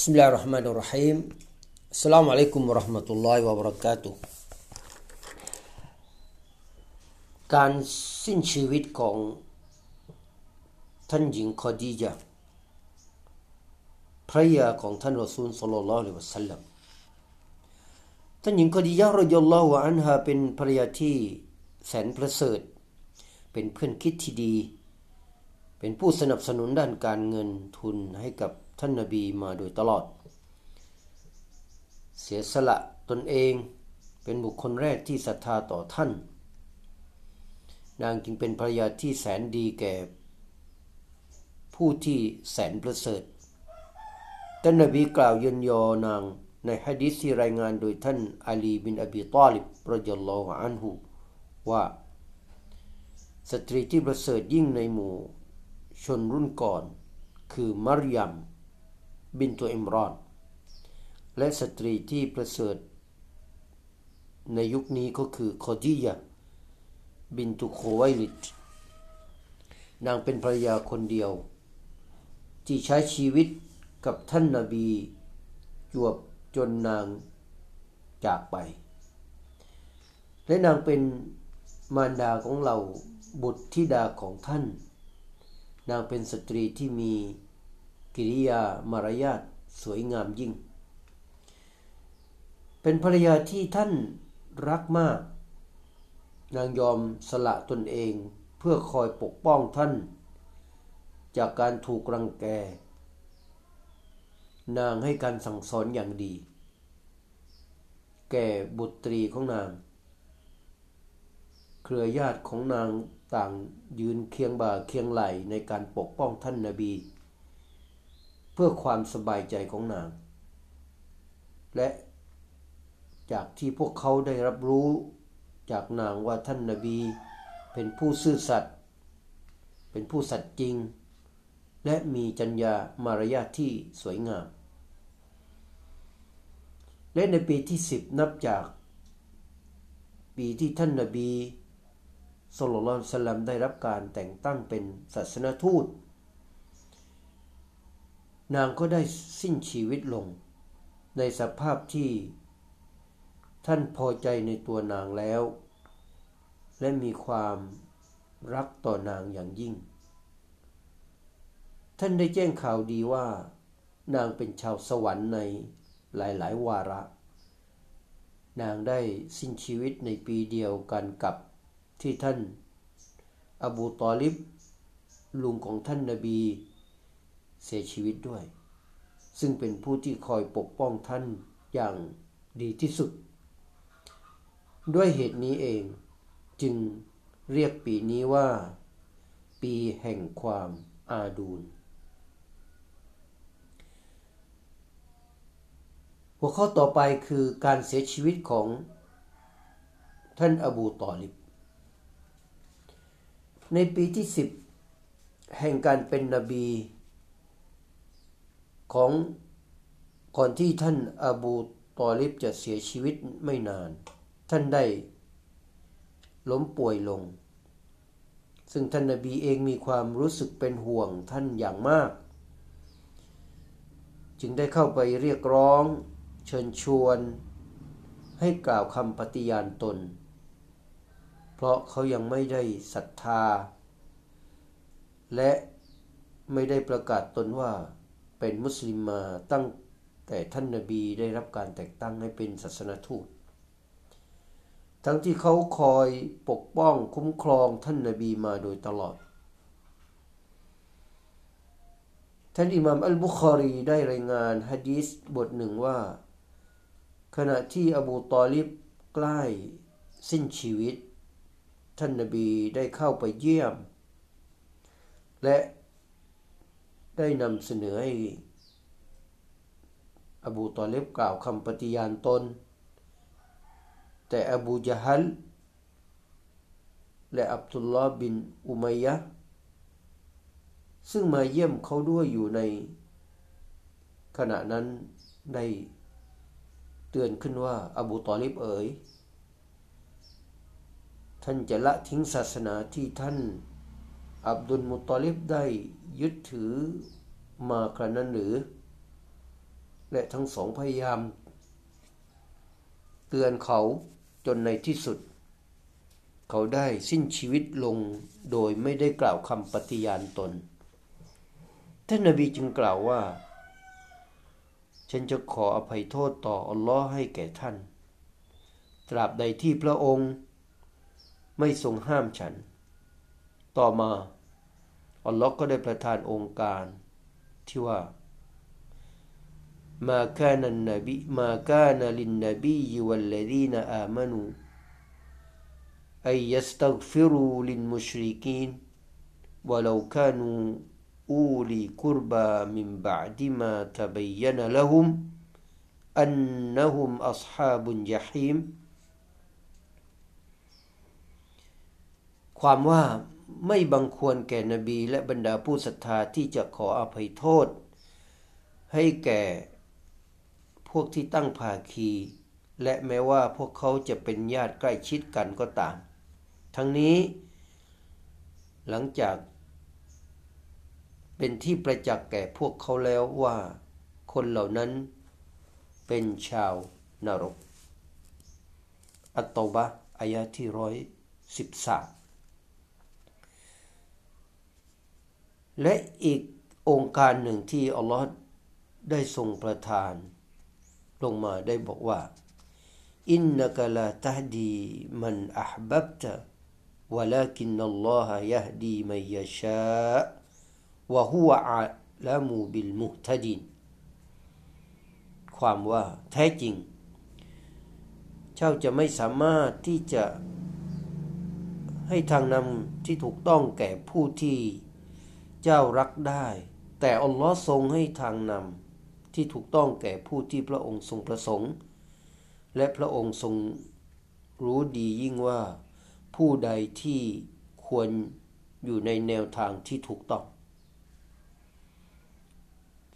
بسم الله الرحمن الرحيم السلام عليكم ورحمة الله وبركاته การสิ้นชีวิตของท่านหญิงคอดีจาภรรยาของท่านรอซูลศ็อลลัลลอฮุอะลัยฮิวะสัลลัมท่านหญิงคอดีจาห์รอฎิยัลลอฮุอันฮาเป็นภรรยาที่แสนประเสริฐ เป็นเพื่อนคิดที่ดี เป็นผู้สนับสนุนด้านการเงินทุนให้กับ ท่านนบีมาโดยตลอด เสียสละตนเองเป็นบุคคลแรกที่ศรัทธาต่อท่าน นางจึงเป็นภรรยาที่แสนดีแก่ ผู้ที่แสนประเสริฐท่านนบีกล่าวยนยอนางในฮะดีษที่รายงานโดยท่านอาลีบินอบีตาลิบรดิยัลลอฮอันฮุว่า สตรีที่ประเสริฐยิ่งในหมู่ ชนรุ่นก่อน คือมารยม บินตัวอิมรอน และสตรีที่ประเสริฐ ในยุคนี้ก็คือคอดียะบินตุโคไวลิดนางเป็นภรรยาคนเดียว ที่ใช้ชีวิตกับท่านนาบีจวบจนนางจากไป และนางเป็นมารดาของเราบุตรธิดาของท่าน นางเป็นสตรีที่มี กิริยามารยาทสวยงามยิ่ง เป็นภรรยาที่ท่านรักมาก นางยอมสละตนเองเพื่อคอยปกป้องท่าน จากการถูกรังแก นางให้การสั่งสอนอย่างดี แก่บุตรีของนาง เครือญาติของนางต่างยืนเคียงบ่าเคียงไหลในการปกป้องท่านนาบี พื่อความสบายใจของนาง และจากที่พวกเขาได้รับรู้จากนางว่าท่านนาบีเป็นผู้ซื่อสัตย์เป็นผู้สัตย์จริง และมีจัญญามารยาทที่สวยงาม และในปีที่สิบนับจาก ปีที่ท่านนาบีสุลต่านสลัมได้รับการแต่งตั้งเป็นศาสนทูต นางก็ได้สิ้นชีวิตลง ในสภาพที่ ท่านพอใจในตัวนางแล้ว และมีความรักต่อนางอย่างยิ่ง ท่านได้แจ้งข่าวดีว่า นางเป็นชาวสวรรค์ในหลาย ๆ วาระ นางได้สิ้นชีวิตในปีเดียวกันกับที่ท่าน อบูตอลิบลุงของท่านนาบี เสียชีวิตด้วย ซึ่งเป็นผู้ที่คอยปกป้องท่านอย่างดีที่สุด ด้วยเหตุนี้เองจึงเรียกปีนี้ว่า ปีแห่งความอาดูล หัวข้อต่อไปคือการเสียชีวิตของท่านอบูตอลิบ ในปีที่สิบแห่งการเป็นนบี ของก่อนที่ท่านอบูตอลิบจะเสียชีวิตไม่นาน ท่านได้ล้มป่วยลง ซึ่งท่านนบีเองมีความรู้สึกเป็นห่วงท่านอย่างมาก จึงได้เข้าไปเรียกร้อง เชิญชวน ให้กล่าวคำปฏิญาณตน เพราะเขายังไม่ได้ศรัทธา และไม่ได้ประกาศตนว่า เป็นมุสลิมมาตั้งแต่ท่านนาบีได้รับการแต่งตั้งให้เป็นศาสนทูต ทั้งที่เขาคอยปกป้องคุ้มครองท่านนาบีมาโดยตลอด ท่านอิหม่ามอัลบุคอรีได้รายงานฮะดีษบทหนึ่งว่า ขณะที่อบูตอลิบใกล้สิ้นชีวิต ท่านนบีได้เข้าไปเยี่ยม และ ได้นำเสนอให้อบูตอเลบกล่าวคำปฏิญาณตน แต่อบูจฮัลและอับดุลลอฮ์บินอุมัยยะซึ่งมาเยี่ยมเขาด้วยอยู่ใน ขณะนั้นได้เตือนขึ้นว่าอบูตอลิบเอ๋ยท่านจะละทิ้งศาสนาที่ท่าน อับดุลมุตอลิบได้ยึดถือมากระนั้นหรือ และทั้งสองพยายาม เตือนเขาจนในที่สุด เขาได้สิ้นชีวิตลงโดยไม่ได้กล่าวคำปฏิญาณตน ท่านนบีจึงกล่าวว่า ฉันจะขออภัยโทษต่ออัลลอฮ์ให้แก่ท่าน ตราบใดที่พระองค์ ไม่ทรงห้ามฉัน ต่อมา อัลลอฮ์ก็ได้ประทานองค์การที่ว่า ما كان النبي ما كان للنبي والذين آمنوا أن يستغفروا للمشركين ولو كانوا أولي قربى من بعد ما تبين لهم أنهم أصحاب الجحيم ความว่า ไม่บังควรแก่นบีและบรรดาผู้ศรัทธาที่จะขออภัยโทษ ให้แก่พวกที่ตั้งภาคี และแม้ว่าพวกเขาจะเป็นญาติใกล้ชิดกันก็ตาม ทั้งนี้ หลังจาก เป็นที่ประจักษ์แก่พวกเขาแล้วว่า คนเหล่านั้นเป็นชาวนรก อัตโตบะอายะที่ร้อยสิบสาม และอีกองค์การหนึ่งที่อัลลอฮ์ได้ทรงประทาน ลงมาได้บอกว่า อินนักลาตฮดีมันอัพบับตะ ولكن الله يهدي من يشاء وهو أعلم بالمهتدين ความว่าแท้จริง เจ้าจะไม่สามารถที่จะให้ทางนำที่ถูกต้องแก่ผู้ที่ เจ้ารักได้ แต่อัลลอฮ์ทรงให้ทางนำที่ถูกต้องแก่ผู้ที่พระองค์ทรงประสงค์ และพระองค์ทรงรู้ดียิ่งว่า ผู้ใดที่ควรอยู่ในแนวทางที่ถูกต้อง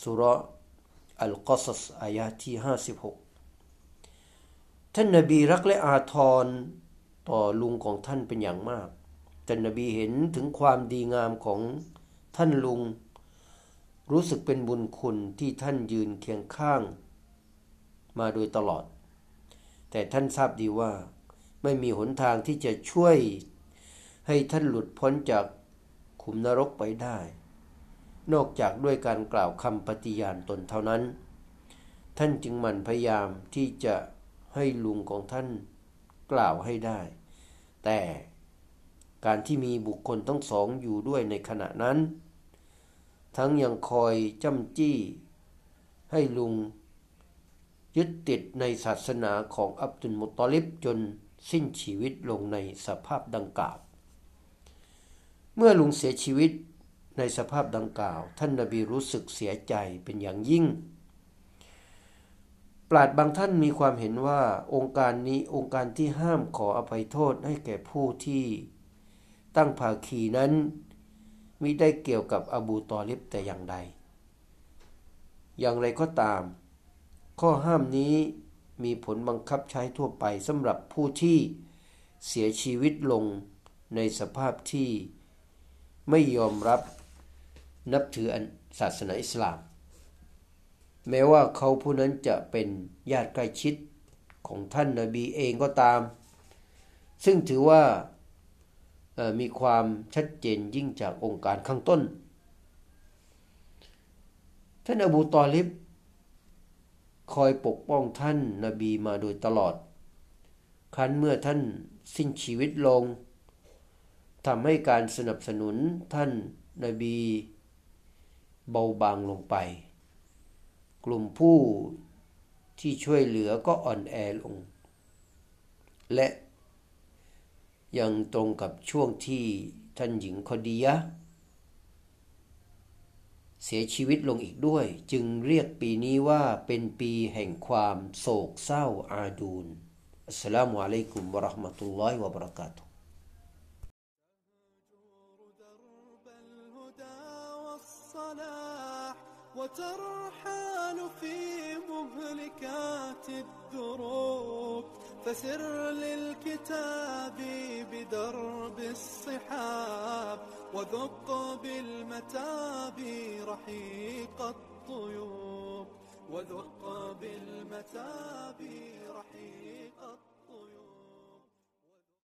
สุรอัลกอสสอายาที่ 56 ท่านนบีรักและอาทรต่อลุงของท่านเป็นอย่างมาก ท่านนบีเห็นถึงความดีงามของ ท่านลุง รู้สึกเป็นบุญคุณที่ท่านยืนเคียงข้าง มาโดยตลอด แต่ท่านทราบดีว่า ไม่มีหนทางที่จะช่วยให้ท่านหลุดพ้นจากขุมนรกไปได้ นอกจากด้วยการกล่าวคำปฏิญาณตนเท่านั้น ท่านจึงหมั่นพยายามที่จะให้ลุงของท่านกล่าวให้ได้ แต่การที่มีบุคคลทั้งสองอยู่ด้วยในขณะนั้น ทั้งยังคอยจ้ำจี้ ให้ลุง ยึดติดในศาสนาของอับดุลมุตตลิบจนสิ้นชีวิตลงในสภาพดังกล่าว เมื่อลุงเสียชีวิตในสภาพดังกล่าว ท่านนาบีรู้สึกเสียใจเป็นอย่างยิ่ง ปราดบางท่านมีความเห็นว่าองค์การนี้องค์การที่ห้ามขออภัยโทษให้แก่ผู้ที่ตั้งภาคีนั้น มิได้เกี่ยวกับอบูตอลิบแต่อย่างใด อย่างไรก็ตาม ข้อห้ามนี้มีผลบังคับใช้ทั่วไปสำหรับผู้ที่เสียชีวิตลงในสภาพที่ไม่ยอมรับนับถือศาสนาอิสลาม แม้ว่าเขาผู้นั้นจะเป็นญาติใกล้ชิดของท่านนาบีเองก็ตาม ซึ่งถือว่า มีความชัดเจนยิ่งจากองค์การข้างต้น ท่านอบูตอลิบ คอยปกป้องท่านนาบีมาโดยตลอด ครั้นเมื่อท่านสิ้นชีวิตลงทำให้การสนับสนุนท่านนาบี เบาบางลงไป กลุ่มผู้ที่ช่วยเหลือก็อ่อนแอลง และ ยังตรงกับช่วงที่ท่านหญิงคอดียะ เสียชีวิตลงอีกด้วย จึงเรียกปีนี้ว่าเป็นปีแห่งความโศกเศร้าอาดูนอัสสลามุอะลัยกุมวะเราะห์มะตุลลอฮิวะบะเราะกาตุฮ์ درب الهدى والصلاح وترحال في مهلكات الدروب فسر للكتاب بدرب الصحاب وذق بالمتاب رحيق الطيوب. وذق بالمتاب رحيق الطيوب.